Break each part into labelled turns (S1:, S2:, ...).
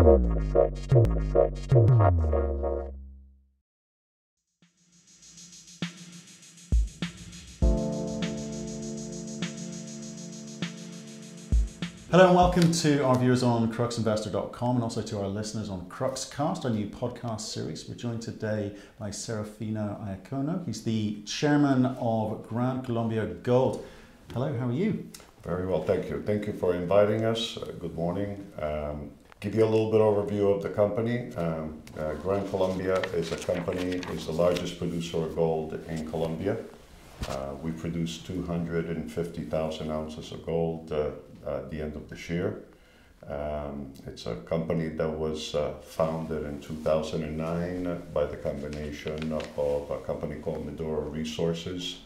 S1: Hello and welcome to our viewers on cruxinvestor.com and also to our listeners on Cruxcast, our new podcast series. We're joined today by Serafino Iacono. He's the chairman of Gran Colombia Gold. Hello, how are you?
S2: Very well, thank you. Thank you for inviting us. Uh, good morning. Um, give you a little bit overview of the company. Um, uh, Colombia is a company, is the largest producer of gold in Colombia. Uh, we produce 250,000 ounces of gold uh, at the end of this year. Um, it's a company that was uh, founded in 2009 by the combination of a company called Medoro Resources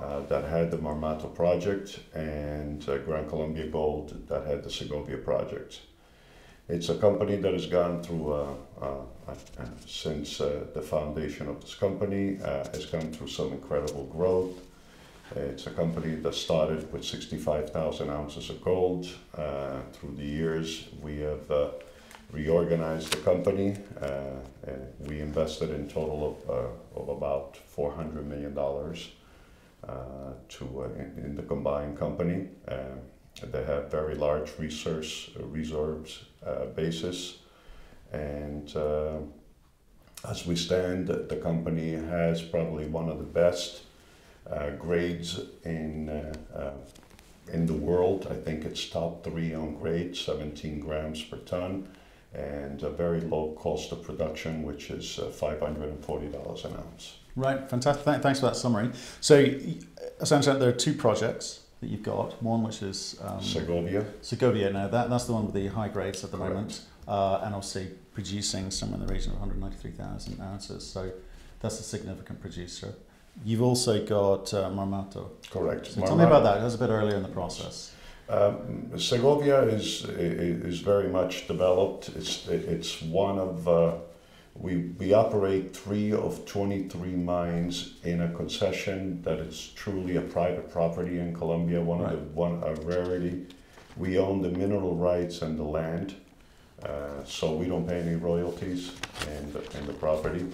S2: uh, that had the Marmato project and uh, Gran Colombia Gold that had the Segovia project. It's a company that has gone through, uh, uh, uh, since the foundation of this company, has gone through some incredible growth. It's a company that started with 65,000 ounces of gold. through the years, we have reorganized the company. Uh, we invested in total of, uh, of about $400 million uh, to, in, in, the combined company. They have very large resource reserves uh, basis. And uh, as we stand, the company has probably one of the best uh, grades in in the world. I think it's top three on grade, 17 grams per ton, and a very low cost of production, which is uh, $540 an ounce.
S1: Right, fantastic. Thanks for that summary. So, essentially, there are two projects that you've got. One which is
S2: um, Segovia.
S1: Segovia. Now that that's the one with the high grades at the Correct. moment, uh, and obviously producing somewhere in the region of 193,000 ounces. So that's a significant producer. You've also got uh, Marmato.
S2: Correct.
S1: So tell me about that. That was a bit earlier in the process.
S2: Um, Segovia is is very much developed. It's it's one of uh, we, we operate three of 23 mines in a concession that is truly a private property in Colombia, one right. of the one a rarity. We own the mineral rights and the land, uh, so we don't pay any royalties in the, in the property.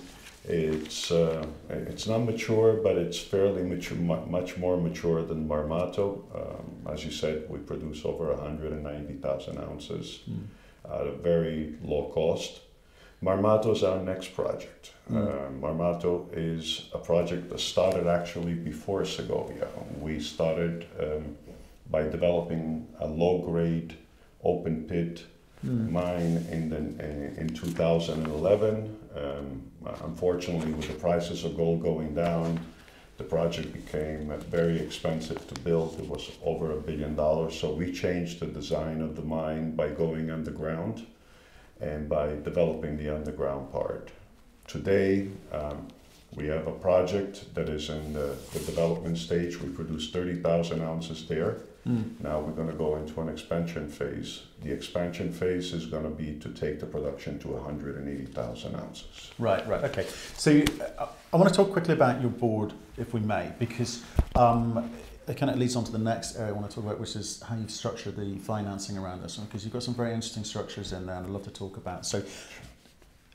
S2: It's uh, it's not mature, but it's fairly mature, much more mature than Marmato. Um, as you said, we produce over 190,000 ounces mm. at a very low cost. Marmato is our next project. Mm. Uh, Marmato is a project that started actually before Segovia. We started um, by developing a low grade open pit mm. mine in, the, in 2011. Um, unfortunately, with the prices of gold going down, the project became very expensive to build. It was over a billion dollars. So we changed the design of the mine by going underground and by developing the underground part. Today, um, we have a project that is in the, the development stage. We produce 30,000 ounces there. Mm. Now we're going to go into an expansion phase. The expansion phase is going to be to take the production to 180,000 ounces.
S1: Right, right, okay. So you, uh, I want to talk quickly about your board, if we may, because um, it kind of leads on to the next area I want to talk about, which is how you've structured the financing around this, because you've got some very interesting structures in there, and I'd love to talk about. So,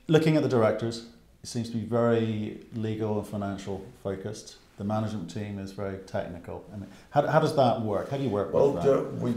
S1: looking at the directors, it seems to be very legal and financial focused. The management team is very technical. I mean, how, how does that work? How do you work
S2: well,
S1: with
S2: that? The, we,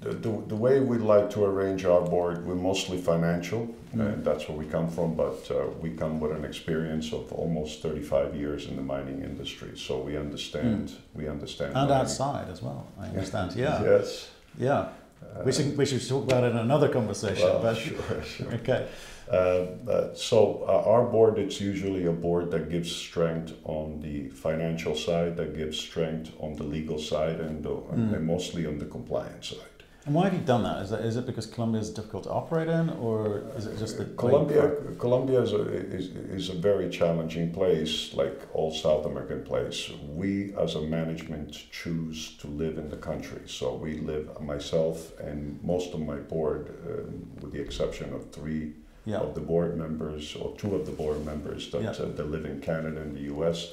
S2: the, the, the way we like to arrange our board, we're mostly financial, mm. and that's where we come from, but uh, we come with an experience of almost 35 years in the mining industry, so we understand. Mm. We understand.
S1: And mining. outside as well, I understand. Yeah.
S2: yes.
S1: Yeah. Uh, we, should, we should talk about it in another conversation.
S2: Well,
S1: but,
S2: sure, sure.
S1: Okay.
S2: Uh, uh, so uh, our board, it's usually a board that gives strength on the financial side, that gives strength on the legal side, and, mm. and mostly on the compliance side.
S1: And why have you done that? Is, that, is it because Colombia is difficult to operate in, or is it just the
S2: Colombia? Colombia is a, is, is a very challenging place, like all South American place. We, as a management, choose to live in the country. So we live, myself and most of my board, uh, with the exception of three yeah. of the board members, or two of the board members that, yeah. uh, that live in Canada and the U.S.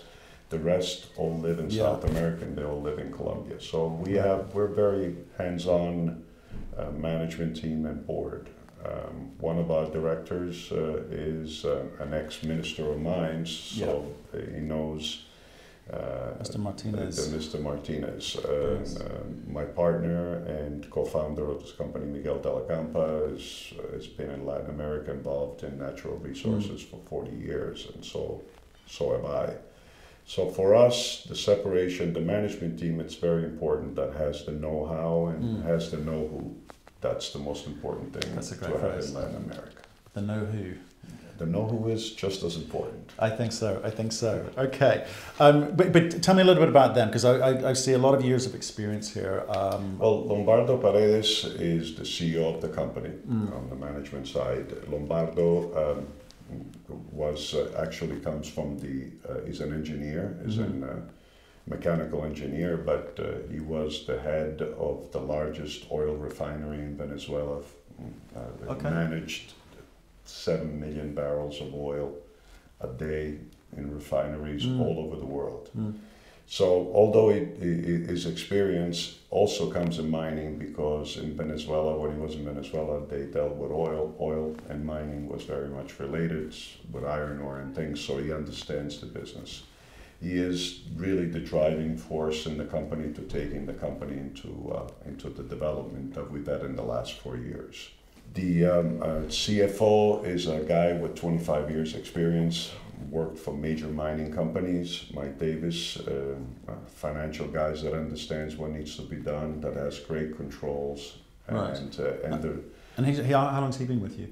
S2: The rest all live in yeah. South America and they all live in Colombia. So we have we're very hands-on uh, management team and board. Um, one of our directors uh, is uh, an ex-minister of mines, so he knows
S1: Mr. Martinez.
S2: uh, Mr. Martinez. Uh,
S1: Yes.
S2: um, my partner and co-founder of this company, Miguel de la Campa, la has, has been in Latin America involved in natural resources for 40 years, and so, so have I. So for us, the separation, the management team, it's very important that has the know-how and
S1: Mm.
S2: has the know-who. That's the most important thing
S1: That's a
S2: to
S1: great
S2: have in Latin America.
S1: The know who.
S2: The is just as important.
S1: I think so. I think so. Okay, um, but, but tell me a little bit about them because I, I, I see a lot of years of experience here. Um,
S2: Well, Lombardo Paredes is the CEO of the company
S1: Mm.
S2: on the management side. Lombardo um, was uh, actually comes from the uh, he's an engineer, is an uh, mechanical engineer, but uh, he was the head of the largest oil refinery in Venezuela. Uh,
S1: Okay.
S2: Managed seven million barrels of oil a day in refineries
S1: Mm.
S2: all over the world.
S1: mm,
S2: So, although he, he, his experience also comes in mining, because in Venezuela, when he was in Venezuela, they dealt with oil. Oil and mining was very much related with iron ore and things, so he understands the business. He is really the driving force in the company to taking the company into, uh, into the development that we've had in the last four years. The um, uh, CFO is a guy with 25 years experience, worked for major mining companies. Mike Davis, uh, uh, financial guys that understands what needs to be done, that has great controls,
S1: Right.
S2: and uh, and the,
S1: and he's, he, how long's he been with you?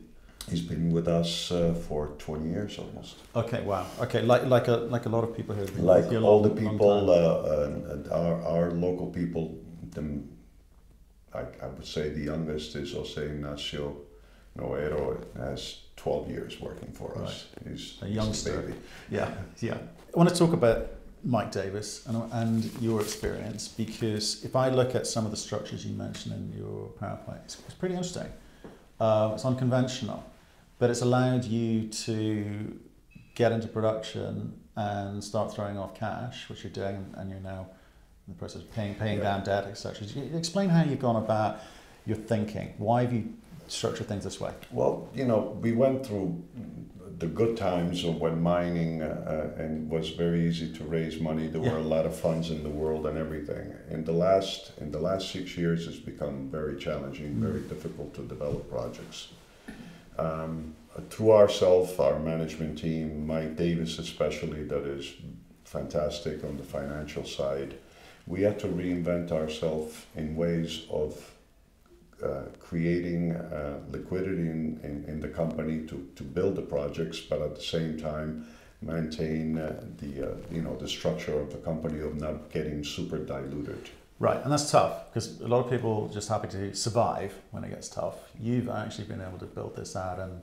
S2: he's been with us uh, for 20 years almost.
S1: Okay, wow. Okay, like like a like a lot of people here.
S2: Like
S1: with you a
S2: all the people, uh, and, and our our local people, them, I, I would say the youngest is Jose Ignacio Noguera, has 12 years working for us. He's
S1: A
S2: he's
S1: youngster.
S2: baby.
S1: Yeah, yeah. I want to talk about Mike Davis and, and your experience because if I look at some of the structures you mentioned in your PowerPoint, it's, it's pretty interesting. Uh, it's unconventional, but it's allowed you to get into production and start throwing off cash, which you're doing, and you're now in the process of paying, paying
S2: Yeah.
S1: down debt, etc. Explain how you've gone about your thinking. Why have you structured things this way?
S2: Well, you know, we went through the good times of when mining uh, uh, and was very easy to raise money. There were a lot of funds in the world and everything. In the last in the last six years, it's become very challenging, very difficult to develop projects. Um, through ourselves, our management team, Mike Davis especially, that is fantastic on the financial side. We had to reinvent ourselves in ways of uh, creating uh, liquidity in, in, in the company to, to build the projects, but at the same time maintain uh, the uh, you know the structure of the company of not getting super diluted.
S1: Right, and that's tough because a lot of people just happy to survive when it gets tough. You've actually been able to build this out and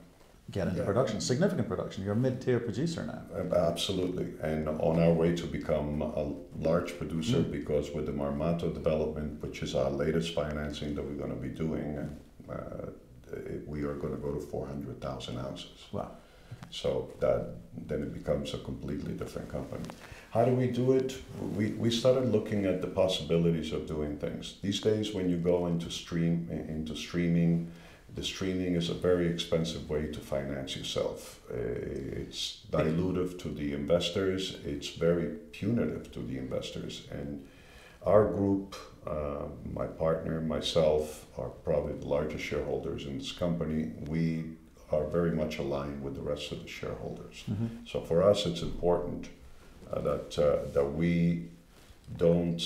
S1: get into
S2: Yeah.
S1: production, significant production. You're a mid-tier producer now.
S2: Uh, Absolutely, and on our way to become a large producer
S1: Mm.
S2: because with the Marmato development, which is our latest financing that we're going to be doing, uh, it, we are going to go to 400,000 ounces.
S1: Wow.
S2: So that then it becomes a completely different company. How do we do it? We, we started looking at the possibilities of doing things. These days, when you go into stream into streaming, the streaming is a very expensive way to finance yourself. Uh, It's dilutive to the investors. It's very punitive to the investors. And our group, uh, my partner, myself, are probably the largest shareholders in this company. We are very much aligned with the rest of the shareholders.
S1: Mhm.
S2: So for us, it's important uh, that uh, that we don't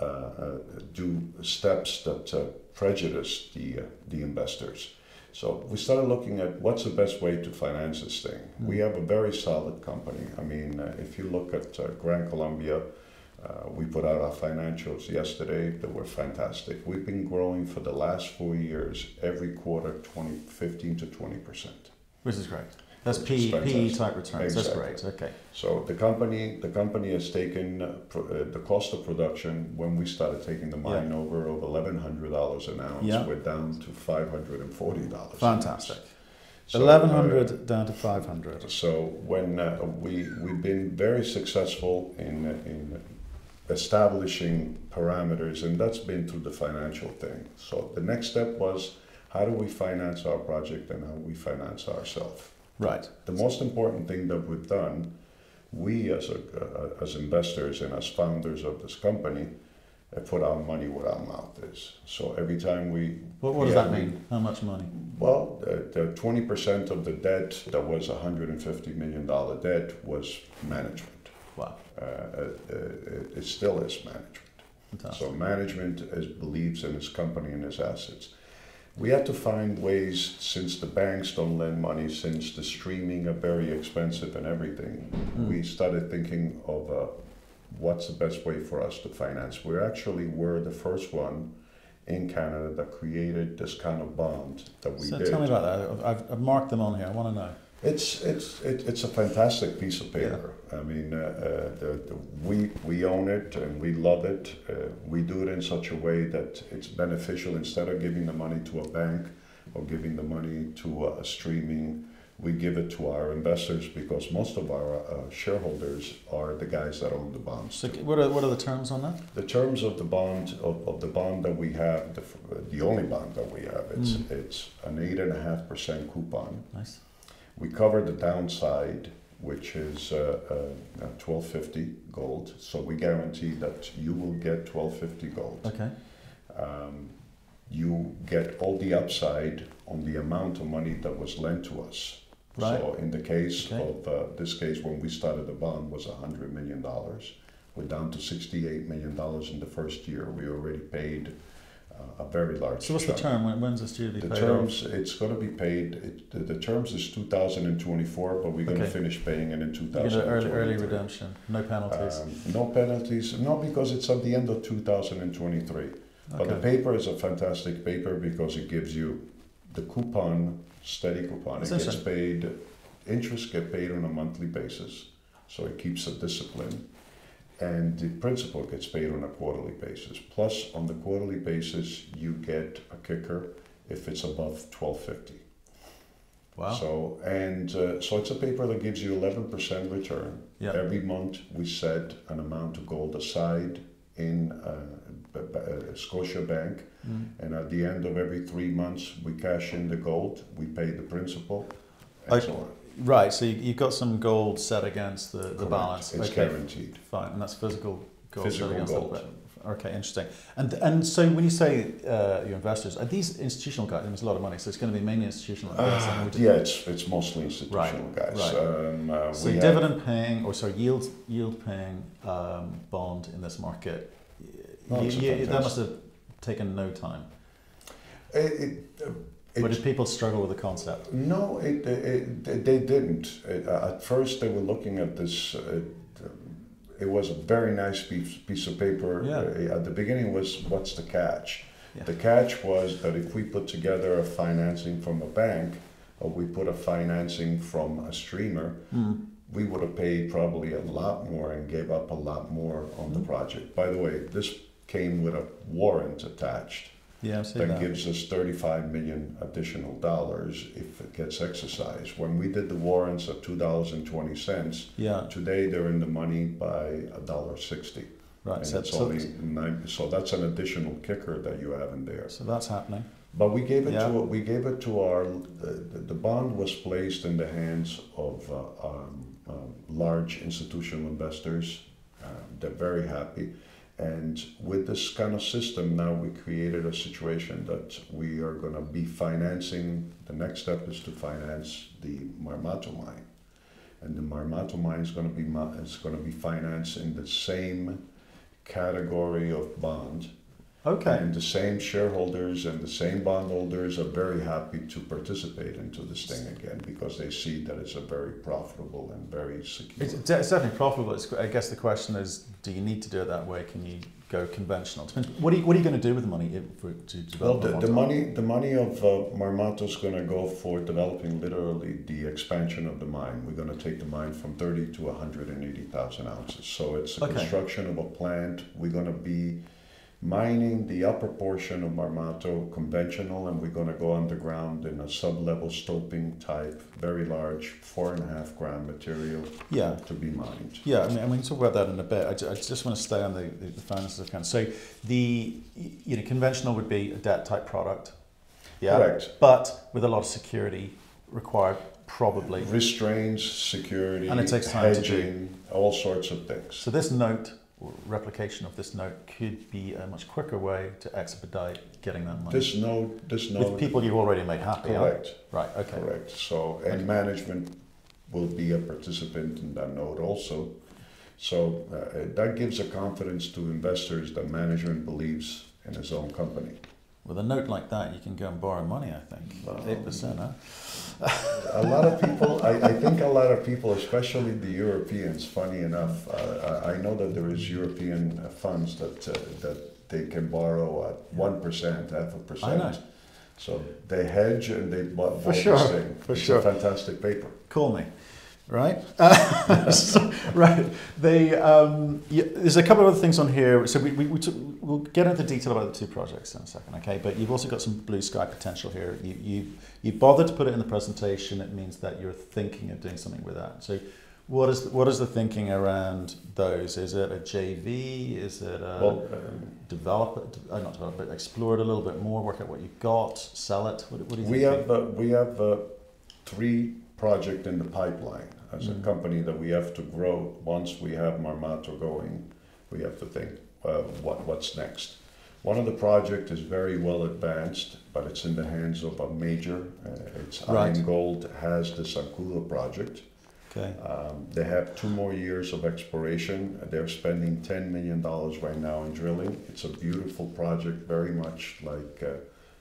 S2: uh, uh, do steps that uh, prejudice the uh, the investors. So we started looking at what's the best way to finance this thing. We have a very solid company. I mean, uh, if you look at uh, Gran Colombia, uh, we put out our financials yesterday. They were fantastic. We've been growing for the last four years, every quarter, 20, 15 to 20 percent.
S1: Which is great. That's
S2: Which
S1: P, PE type returns. That's
S2: Exactly.
S1: great. Okay.
S2: So the company, the company has taken uh, pro, uh, the cost of production when we started taking the mine over of eleven hundred dollars an ounce.
S1: Yeah.
S2: We're down to five hundred and forty dollars.
S1: Fantastic.
S2: So, uh,
S1: Eleven hundred down to five hundred.
S2: So when uh, we we've been very successful in uh, in establishing parameters, and that's been through the financial thing. So the next step was how do we finance our project and how we finance ourselves.
S1: Right.
S2: The most important thing that we've done, we as, a, uh, as investors and as founders of this company, uh, put our money where our mouth is. So every time we.
S1: What, what does
S2: yeah,
S1: that
S2: we-
S1: mean? How much money?
S2: Well, the, the 20% of the debt that was a $150 million debt was management.
S1: Wow.
S2: Uh, uh, uh, it, it still is management.
S1: Fantastic.
S2: So management is, believes in his company and his assets. We had to find ways, since the banks don't lend money, since the streaming are very expensive and everything,
S1: Mm.
S2: we started thinking of uh, what's the best way for us to finance. We actually were the first one in Canada that created this kind of bond that we
S1: so
S2: did.
S1: tell me about that. I've- I've, I've marked them on here. I want to know.
S2: It's it's it, it's a fantastic piece of paper. I mean, uh, uh, the, the, we we own it and we love it. Uh, we do it in such a way that it's beneficial. Instead of giving the money to a bank or giving the money to a, streaming, we give it to our investors because most of our uh, shareholders are the guys that own the bonds.
S1: So, what are, what are the terms on that?
S2: The terms of the bond of, of the bond that we have, the, the only bond that we have, it's
S1: Mm.
S2: it's an eight and a half percent coupon.
S1: Nice.
S2: We cover the downside, which is uh, uh, twelve fifty gold. So we guarantee that you will get twelve fifty gold.
S1: Okay.
S2: Um, you get all the upside on the amount of money that was lent to us.
S1: Right.
S2: So in the case
S1: Okay.
S2: of uh, this case, when we started the bond was hundred million dollars. We're down to sixty-eight million dollars in the first year. We already paid uh, a very large.
S1: So, what's the term? When, when's this due to be
S2: The
S1: paid
S2: terms, it's gonna be paid, it, the, the terms is two thousand and twenty-four, but we're gonna finish paying it in two
S1: off? You get
S2: thousand
S1: an
S2: and
S1: early, early redemption. No penalties.
S2: Um, no penalties, no, because it's at the end of two thousand and twenty-three. But the paper is a fantastic paper because it gives you the coupon, steady coupon. It gets paid, interest get paid on a monthly basis, so it keeps a discipline. And the principal gets paid on a quarterly basis. Plus, on the quarterly basis, you get a kicker if it's above twelve fifty.
S1: Wow.
S2: So and uh, so it's a paper that gives you eleven percent return.
S1: yeah.
S2: Every month we set an amount of gold aside in uh, uh, Scotiabank,
S1: Mm.
S2: and at the end of every three months we cash in the gold, we pay the principal, and so on.
S1: Right. So, you, you've got some gold set against the, the
S2: Correct.
S1: balance.
S2: It's
S1: okay.
S2: guaranteed.
S1: Fine. And that's physical gold.
S2: Physical
S1: set against
S2: gold.
S1: Okay. Interesting. And and so, when you say uh, your investors, are these institutional guys? I mean, it's a lot of money. So, it's going to be mainly institutional investors.
S2: Uh, yeah, it's it's mostly institutional
S1: Right,
S2: guys.
S1: right.
S2: Um, uh,
S1: So
S2: have-
S1: dividend paying, or sorry, yield yield paying um, bond in this market,
S2: No,
S1: y-
S2: it's a
S1: y- that must have taken no time.
S2: it, it, uh,
S1: But did people struggle with the concept?
S2: No, it, it, it, they didn't. It, uh, at first, they were looking at this. Uh, it was a very nice piece, piece of paper.
S1: Yeah.
S2: Uh, at the beginning, was what's the catch?
S1: Yeah.
S2: The catch was that if we put together a financing from a bank, or we put a financing from a streamer,
S1: Mm.
S2: we would have paid probably a lot more and gave up a lot more on the
S1: Mm.
S2: project. By the way, this came with a warrant attached
S1: Yeah, I've seen
S2: that
S1: that.
S2: gives us 35 million additional dollars if it gets exercised. When we did the warrants at two dollars and twenty cents,
S1: yeah,
S2: today they're in the money by a dollar sixty,
S1: right.
S2: and
S1: So,
S2: it's
S1: so,
S2: only nine. So that's an additional kicker that you have in there.
S1: so that's happening.
S2: But we gave it
S1: Yeah.
S2: to we gave it to our the, the bond was placed in the hands of uh, um, um, large institutional investors. Um, they're very happy, and with this kind of system now we created a situation that we are going to be financing. The next step is to finance the Marmato mine, and the Marmato mine is going to be is going to be financed in the same category of bond.
S1: Okay.
S2: And the same shareholders and the same bondholders are very happy to participate into this thing again because they see that it's a very profitable and very secure.
S1: It's, it's definitely profitable. It's, I guess the question is, do you need to do it that way? Can you go conventional? What are you, what are you going to do with the money if, for, to develop
S2: the,
S1: the
S2: the money the money of uh, Marmato is going to go for developing literally the expansion of the mine. We're going to take the mine from 30 to 180,000 ounces. So it's the
S1: Okay.
S2: construction of a plant. We're going to be mining the upper portion of Marmato conventional, and we're going to go underground in a sub-level stoping type, very large, four and a half gram material
S1: Yeah.
S2: to be mined.
S1: Yeah, I mean, and we can talk about that in a bit. I, ju- I just want to stay on the, the, the finances of account. So the you know conventional would be a debt type product. Yeah.
S2: Correct.
S1: But with a lot of security required, probably.
S2: Restraints, security,
S1: And it takes time to do.
S2: all sorts of things.
S1: So this note, replication of this note, could be a much quicker way to expedite getting that money.
S2: This note, this
S1: with people you've already made happy.
S2: correct,
S1: Right. Okay.
S2: correct. So, and management will be a participant in that note also. So uh, that gives a confidence to investors that management believes in his own company.
S1: With a note like that, you can go and borrow money. I think
S2: Well,
S1: eight percent. Huh?
S2: A lot of people, I, I think a lot of people, especially the Europeans, funny enough, uh, I I know that there is European uh, funds that, uh, that they can borrow at one percent, half a percent.
S1: I know.
S2: So they hedge and they bought,
S1: For sure,
S2: this thing.
S1: for
S2: it's
S1: sure.
S2: a fantastic paper.
S1: Call me. Right. Uh, so- right. They, um, yeah, there's a couple of other things on here. So we, we, we took, we'll get into detail about the two projects in a second. Okay. But you've also got some blue sky potential here. You you you bothered to put it in the presentation. It means that you're thinking of doing something with that. So. What is the, what is the thinking around those? Is it a JV? Is it a
S2: Well, um,
S1: develop it? Uh, not develop it. Explore it a little bit more. Work out what you've got. Sell it. What, what do you
S2: we
S1: think?
S2: have, uh, we have uh, three projects in the pipeline as a
S1: Mm.
S2: company that we have to grow. Once we have Marmato going, we have to think, uh, what, what's next? One of the projects is very well advanced, but it's in the hands of a major. Uh, it's
S1: Right.
S2: IAMGOLD has the Zancudo project.
S1: Okay.
S2: Um, they have two more years of exploration. They're spending $10 million right now in drilling. It's a beautiful project, very much like uh,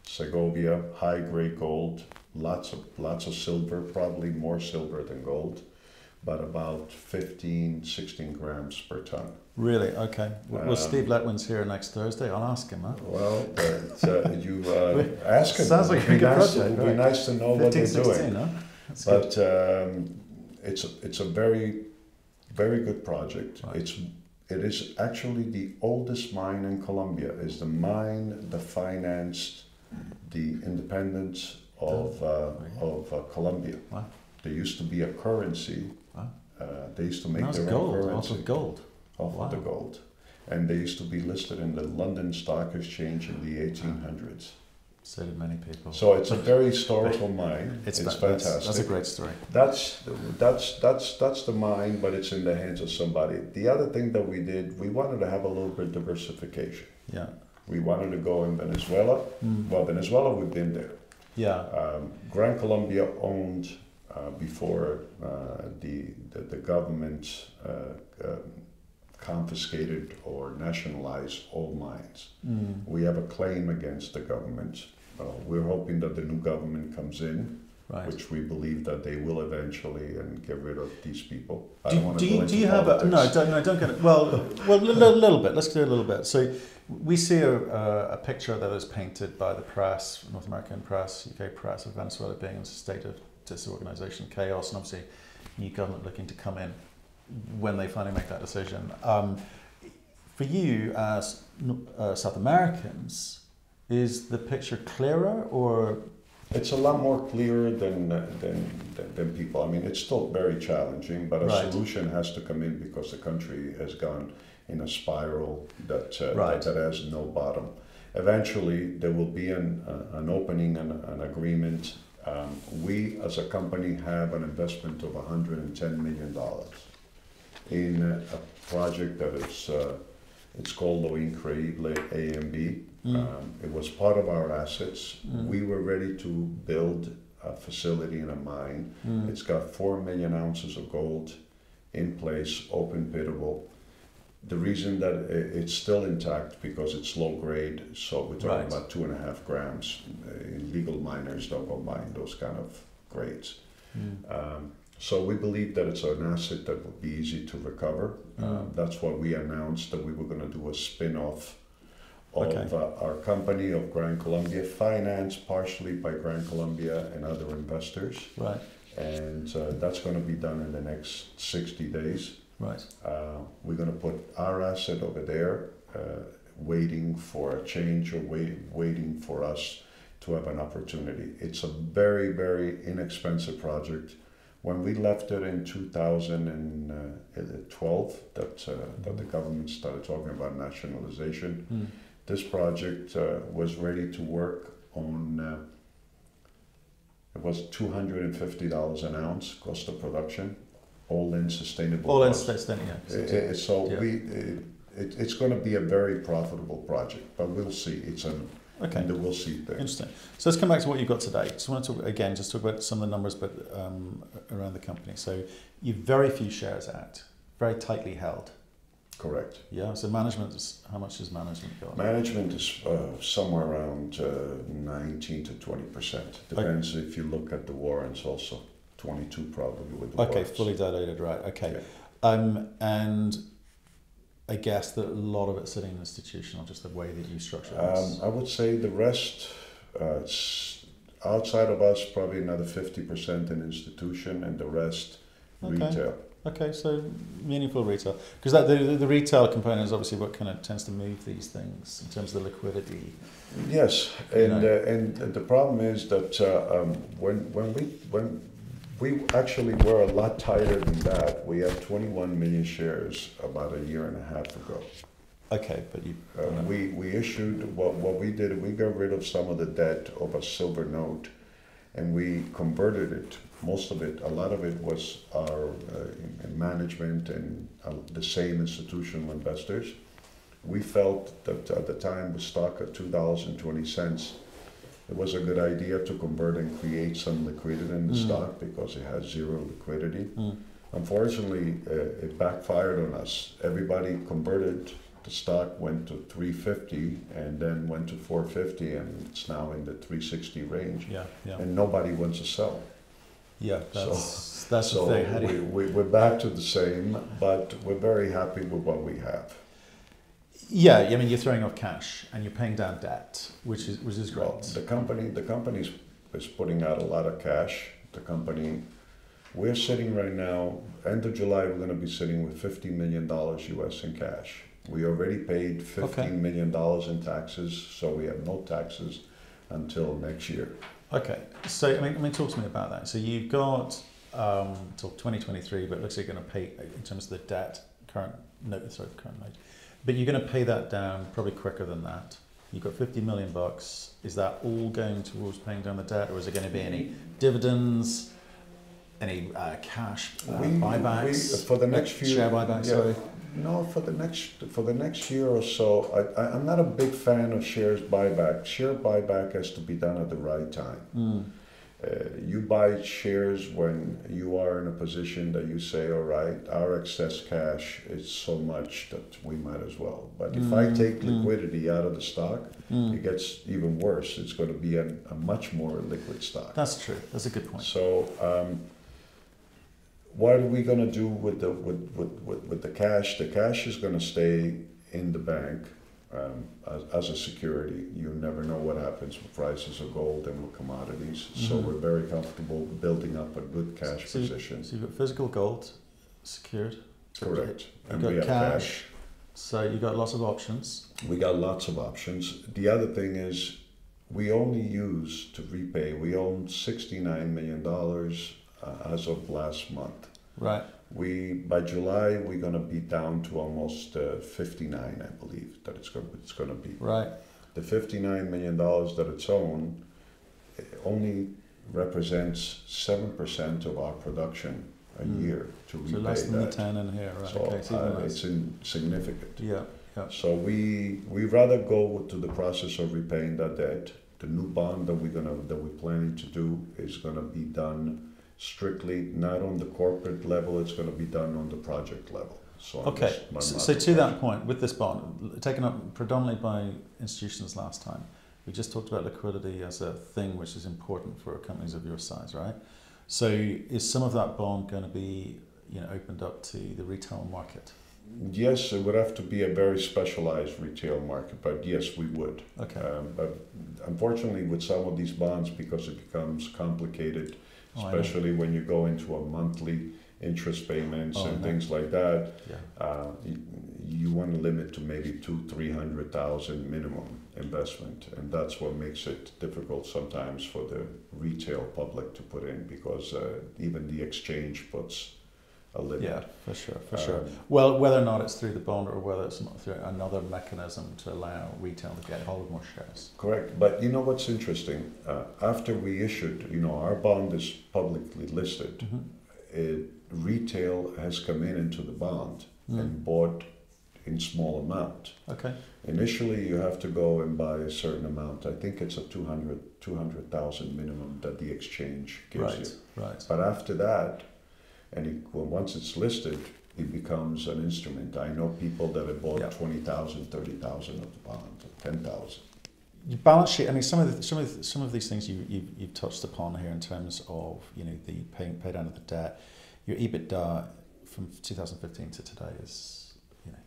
S2: Segovia, high grade gold, lots of, lots of silver, probably more silver than gold, but about 15, 16 grams per ton.
S1: Really? Okay. Well,
S2: Um,
S1: Steve Letwin's here next Thursday. I'll ask him. Huh?
S2: Well, but, uh, you uh, ask them.
S1: Sounds like a good
S2: nice-
S1: project,
S2: It would
S1: right.
S2: be nice to know what
S1: 15,
S2: they're doing.
S1: huh? That's.
S2: But um, it's a, it's a very very good project.
S1: Right.
S2: It's it is actually the oldest mine in Colombia. It's the mine that financed the independence of uh, of uh, Colombia.
S1: Wow.
S2: There used to be a currency.
S1: Wow.
S2: Uh, they used to make
S1: That's
S2: their
S1: gold.
S2: own
S1: Off
S2: currency
S1: of gold.
S2: off of the gold, and they used to be listed in the London Stock Exchange in the 1800s.
S1: So did many people.
S2: So it's a very historical mine.
S1: it's,
S2: It's,
S1: fa- that's-
S2: fantastic.
S1: That's, a great story.
S2: That's that's that's that's the mine, but it's in the hands of somebody. The other thing that we did, we wanted to have a little bit diversification.
S1: Yeah.
S2: We wanted to go in Venezuela.
S1: Mm.
S2: Well, Venezuela, we've been there.
S1: Yeah.
S2: Um, Gran Colombia owned before uh, the, the the government uh, confiscated or nationalized all mines.
S1: Mm.
S2: We have a claim against the government. Uh, we're hoping that the new government comes in
S1: Right.
S2: which we believe that they will eventually and get rid of these people. I
S1: Do,
S2: don't want
S1: do,
S2: to go
S1: you, do you have a no? Don't, no, don't get it. Well, well, a little, little bit. Let's do a little bit. So we see a, a, a picture that is painted by the press, North American press, UK press, of Venezuela being in a state of disorganization, chaos, and obviously new government looking to come in when they finally make that decision. Um, for you as uh, South Americans, is the picture clearer or
S2: It's a lot more clearer than, than, than, than people. I mean, it's still very challenging, but a
S1: Right.
S2: solution has to come in because the country has gone in a spiral that, uh,
S1: Right.
S2: that, that has no bottom. Eventually, there will be an, uh, an opening and an agreement. Um, we, as a company, have an investment of $110 million in a project that is, uh, it's called Lo Increíble A and B.
S1: Mm.
S2: Um, it was part of our assets.
S1: Mm.
S2: We were ready to build a facility in a mine.
S1: Mm.
S2: It's got four million ounces of gold in place, open pittable. The reason that it's still intact because it's low grade, so we're talking
S1: Right.
S2: about two and a half grams. Uh, Legal miners don't go mine those kind of grades.
S1: Mm.
S2: Um, so we believe that it's an asset that would be easy to recover. Um,
S1: Mm.
S2: that's why we announced that we were going to do a spin-off of
S1: Okay.
S2: uh, our company of Gran Colombia, financed partially by Gran Colombia and other investors.
S1: right,
S2: And uh, that's going to be done in the next 60 days.
S1: Right,
S2: Uh, we're going to put our asset over there, uh, waiting for a change or wait, waiting for us to have an opportunity. It's a very, very inexpensive project. When we left it in 2012, that, uh, that the government started talking about nationalization,
S1: Mm.
S2: this project uh, was ready to work on uh, It was two hundred and fifty dollars an ounce cost of production, all in sustainable.
S1: All in sustainable, yeah.
S2: I- So
S1: Yeah.
S2: we, it, it, it's going to be a very profitable project, but we'll see. It's an
S1: Okay.
S2: and we'll see thing.
S1: Interesting. So let's come back to what you've got today. Just want to talk again, just talk about some of the numbers, but um, around the company. So you've very few shares out, very tightly held.
S2: Correct.
S1: Yeah. So management is how much does management got?
S2: Management is uh, somewhere around uh, 19 to 20 percent. Depends if you look at the warrants also. 22 probably with the
S1: Okay, fully diluted, right? Okay.
S2: Yeah.
S1: Um, and I guess that a lot of it's sitting in institutional, just the way that you structure
S2: Um. I would say the rest, uh, outside of us, probably another 50% in institution and the rest
S1: Okay.
S2: retail.
S1: Okay, so meaningful retail, because that the, the, the retail component is obviously what kind of tends to move these things in terms of the liquidity.
S2: Yes, and uh, and the problem is that uh, um, when when we when we actually were a lot tighter than that. We had 21 million shares about a year and a half ago.
S1: Okay, but you.
S2: Uh, no. we, we issued, what, what we did, we got rid of some of the debt of a silver note and we converted it, most of it, a lot of it was our uh, management and uh, the same institutional investors. We felt that at the time the stock at $2.20 it was a good idea to convert and create some liquidity in the
S1: Mm.
S2: stock because it has zero liquidity.
S1: Mm.
S2: Unfortunately, uh, it backfired on us. Everybody converted. The stock went to 350 and then went to 450, and it's now in the 360 range.
S1: Yeah, yeah,
S2: And nobody wants to sell.
S1: yeah.
S2: So-
S1: That's that's
S2: so
S1: the thing.
S2: We, we, we're back to the same, but we're very happy with what we have.
S1: Yeah, I mean, you're throwing off cash and you're paying down debt, which is which is
S2: Well,
S1: great.
S2: the company, the company is putting out a lot of cash. The company, we're sitting right now, end of July, we're gonna be sitting with fifty million dollars US in cash. We already paid fifteen million dollars in taxes, so we have no taxes until next year.
S1: Okay, so I mean, I mean, talk to me about that. So you've got um, till 2023, but it looks like you're going to pay in terms of the debt, current note, sorry, current note, but you're going to pay that down probably quicker than that. You've got 50 million bucks. Is that all going towards paying down the debt, or is there going to be any dividends, any uh, cash uh,
S2: We-
S1: buybacks,
S2: we- for the next few-
S1: share buybacks?
S2: yeah.
S1: Sorry.
S2: No, for the next for the next year or so, I, I I'm not a big fan of shares buyback. Share buyback has to be done at the right time.
S1: Mm.
S2: Uh, you buy shares when you are in a position that you say, all right, our excess cash is so much that we might as well. But if I
S1: Mm,
S2: take
S1: mm.
S2: liquidity out of the stock,
S1: Mm.
S2: it gets even worse. It's going to be a, a much more liquid stock.
S1: That's true. That's a good point.
S2: So, um, what are we going to do with the with, with, with, with the cash? The cash is going to stay in the bank um, as, as a security. You never know what happens with prices of gold and with commodities. So
S1: Mhm.
S2: we're very comfortable building up a good cash
S1: So you-
S2: position.
S1: So you've got physical gold secured.
S2: Correct.
S1: You've
S2: And
S1: got
S2: we have
S1: cash.
S2: cash.
S1: So you've got lots of options.
S2: We got lots of options. The other thing is, we only use to repay. We own sixty-nine million dollars uh, as of last month.
S1: Right.
S2: We by July we're gonna be down to almost uh, fifty-nine, I believe that it's gonna it's gonna be.
S1: Right.
S2: The fifty-nine million dollars that it's owned eh, only represents seven percent of our production a
S1: Mm.
S2: year to repay
S1: So less than
S2: that.
S1: the ten in here. Right.
S2: So
S1: okay. Even
S2: uh, it's insignificant.
S1: Yeah. Yeah.
S2: So we we rather go to the process of repaying that debt. The new bond that we're gonna that we're planning to do is gonna be done strictly not on the corporate level. It's gonna be done on the project level. So
S1: Okay. So, so to that point, with this bond taken up predominantly by institutions last time, we just talked about liquidity as a thing which is important for companies of your size, right? So is some of that bond going to be you know opened up to the retail market?
S2: Yes, it would have to be a very specialized retail market, but yes, we would.
S1: Okay.
S2: Um, but unfortunately, with some of these bonds, because it becomes complicated,
S1: Oh,
S2: especially when you go into a monthly interest payments
S1: Oh,
S2: and things like that,
S1: Yeah.
S2: uh, you, you want to limit to maybe two, three hundred thousand minimum investment, and that's what makes it difficult sometimes for the retail public to put in because uh, even the exchange puts a limit.
S1: Yeah, for sure, for sure.
S2: Um,
S1: Well, whether or not it's through the bond or whether it's not through another mechanism to allow retail to get hold of more shares.
S2: Correct, but you know what's interesting? Uh, after we issued, you know, our bond is publicly listed.
S1: Mm-hmm.
S2: It, retail has come in into the bond
S1: Mm.
S2: and bought in small amount.
S1: Okay.
S2: Initially, you have to go and buy a certain amount. I think it's a 200 200,000 minimum that the exchange gives
S1: Right.
S2: you.
S1: Right.
S2: But after that, and it, well, once it's listed, it becomes an instrument. I know people that have bought
S1: Yeah.
S2: 20,000, 30,000 of the bond, 10,000.
S1: Your balance sheet. I mean, some of the, some of the, some of these things you you you've touched upon here in terms of you know the paying pay down of the debt. Your EBITDA from 2015 to today is you know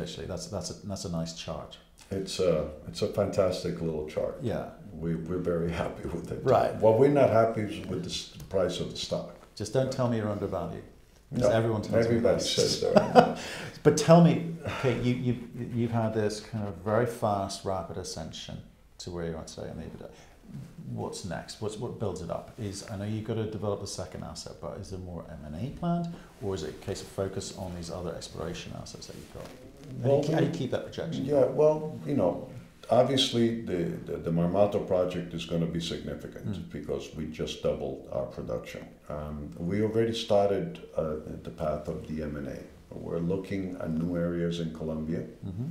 S1: literally that's that's a that's a nice chart.
S2: It's a, it's a fantastic little chart.
S1: Yeah.
S2: We, we're very happy with it.
S1: Right.
S2: What we're not happy is with the price of the stock.
S1: Just don't tell me you're undervalued. Because everyone tells me
S2: everybody
S1: that.
S2: says that.
S1: But tell me, okay, you, you, you've had this kind of very fast, rapid ascension to where you are today in the EBITDA. What's next? What's, what builds it up? Is I know you've got to develop a second asset, but is there more M&A planned? Or is it a case of focus on these other exploration assets that you've got? How,
S2: Well,
S1: do, you, how do you keep that projection?
S2: Yeah, well, you know, obviously the, the, the Marmato project is going to be significant
S1: Mm.
S2: because we just doubled our production. Um, we already started uh, the path of the M&A. We're looking at new areas in Colombia.
S1: hmm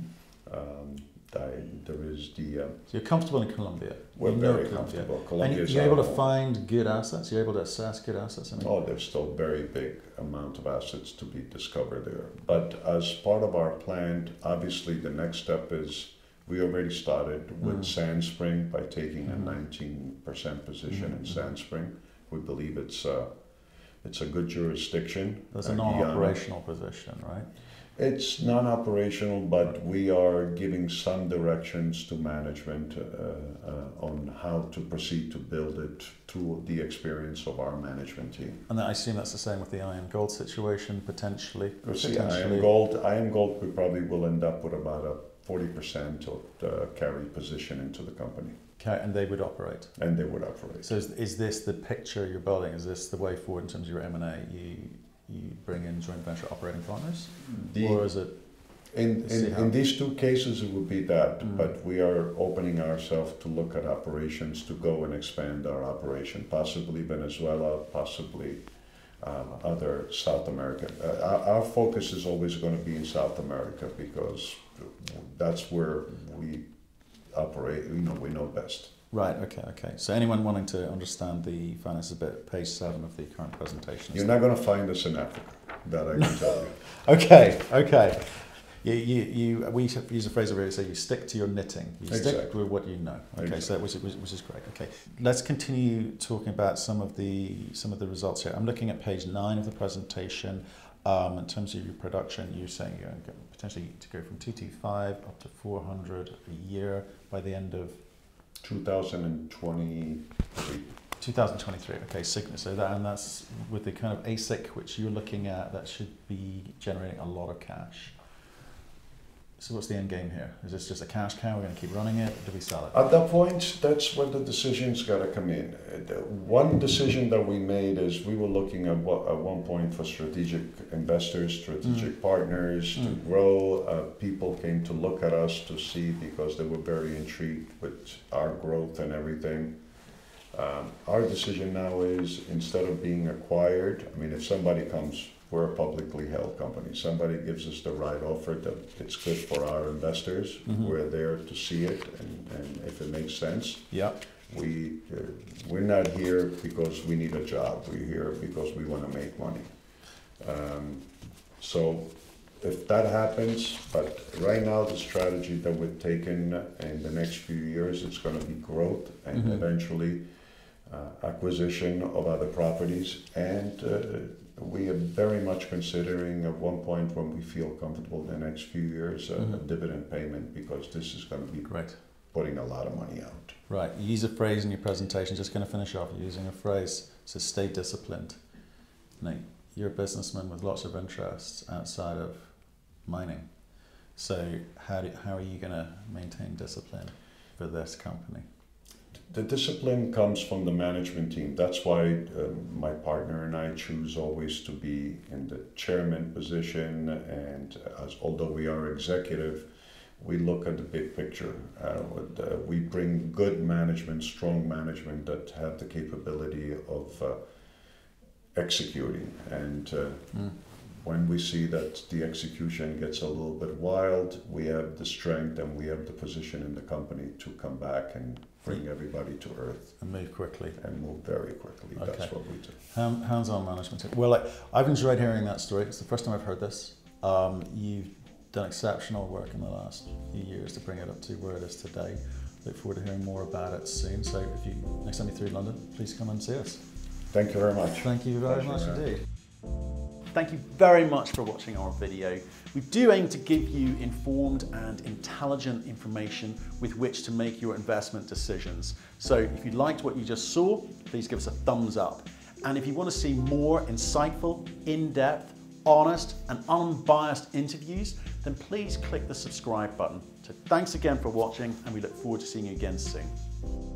S2: Um, I, there is the, uh,
S1: So you're comfortable in Colombia?
S2: we're
S1: You
S2: very comfortable.
S1: And
S2: Colombia is
S1: you're
S2: our
S1: able to find good assets? You're able to assess good assets? I mean,
S2: Oh, there's still very big amount of assets to be discovered there. But as part of our plan, obviously the next step is we already started with
S1: Mm.
S2: Sandspring by taking a
S1: Mhm.
S2: nineteen percent position in
S1: Mhm.
S2: Sandspring. We believe it's a, it's a good jurisdiction.
S1: There's a
S2: uh,
S1: non-operational position, right?
S2: It's non-operational, but we are giving some directions to management uh, uh, on how to proceed to build it through the experience of our management team.
S1: And I assume that's the same with the IAMGOLD situation, potentially.
S2: See, IAMGOLD. I am gold. We probably will end up with about a forty percent of the carry position into the company,
S1: Ca- and they would operate.
S2: and they would operate.
S1: So is, is this the picture you're building? Is this the way forward in terms of your M and A? You you bring in joint venture operating partners,
S2: The-
S1: or is it?
S2: in, in, in these two cases, it would be that,
S1: Mm.
S2: but we are opening ourselves to look at operations to go and expand our operation, possibly Venezuela, possibly um, other South America. Uh, our, our focus is always going to be in South America because that's where we operate. You know, we know best.
S1: Right. Okay. Okay. So anyone wanting to understand the finances a bit, page seven of the current presentation.
S2: You're not going to find us in Africa. That I can tell you.
S1: Okay, okay. You, you, you, we use a phrase over here, say you stick to your knitting. You stick
S2: Exactly.
S1: with what you know. Okay, so which, is- which, which is great. Okay, let's continue talking about some of the some of the results here. I'm looking at page nine of the presentation. Um, in terms of your production, you're saying you're going to potentially to go from 225 up to 400 a year by the end of
S2: 2023.
S1: 2023. Okay, so that and that's with the kind of AISC which you're looking at, that should be generating a lot of cash. So what's the end game here? Is this just a cash cow? We're going to keep running it? Or do we sell it?
S2: At that point, that's when the decisions got to come in. One decision that we made is we were looking at what, at one point for strategic investors, strategic partners to
S1: Mm.
S2: grow. Uh, people came to look at us to see because they were very intrigued with our growth and everything. Um, our decision now is instead of being acquired, I mean, if somebody comes, we're a publicly held company, somebody gives us the right offer that it's good for our investors,
S1: Mhm.
S2: we're there to see it, and, and if it makes sense,
S1: Yeah.
S2: we, uh, we're not here because we need a job, we're here because we wanna make money. Um, so if that happens, but right now, the strategy that we're taking in the next few years, it's gonna be growth and
S1: Mhm.
S2: eventually uh, acquisition of other properties. And uh, we are very much considering at one point when we feel comfortable in the next few years, a a
S1: mm-hmm.
S2: dividend payment because this is gonna be
S1: Great.
S2: putting a lot of money out.
S1: Right. You use a phrase in your presentation. Just going to finish off using a phrase. So stay disciplined. Now, you're a businessman with lots of interests outside of mining. So how do, how are you going to maintain discipline for this company?
S2: The discipline comes from the management team. That's why um, my partner and I choose always to be in the chairman position, and as although we are executive, we look at the big picture. Uh, uh, we bring good management, strong management that have the capability of uh, executing. And mm. When we see that the execution gets a little bit wild, we have the strength and we have the position in the company to come back and bring everybody to earth
S1: and move quickly
S2: and move very quickly. Okay. That's what we do.
S1: Hands-on management. Well, I've enjoyed hearing that story. It's the first time I've heard this. Um, you've done exceptional work in the last few years to bring it up to where it is today. Look forward to hearing more about it soon. So if you next time you're through London, please come and see us.
S2: Thank you very much.
S1: Thank you very Pleasure, much indeed. Thank you very much for watching our video. We do aim to give you informed and intelligent information with which to make your investment decisions. So if you liked what you just saw, please give us a thumbs up. And if you want to see more insightful, in-depth, honest and unbiased interviews, then please click the subscribe button. So thanks again for watching and we look forward to seeing you again soon.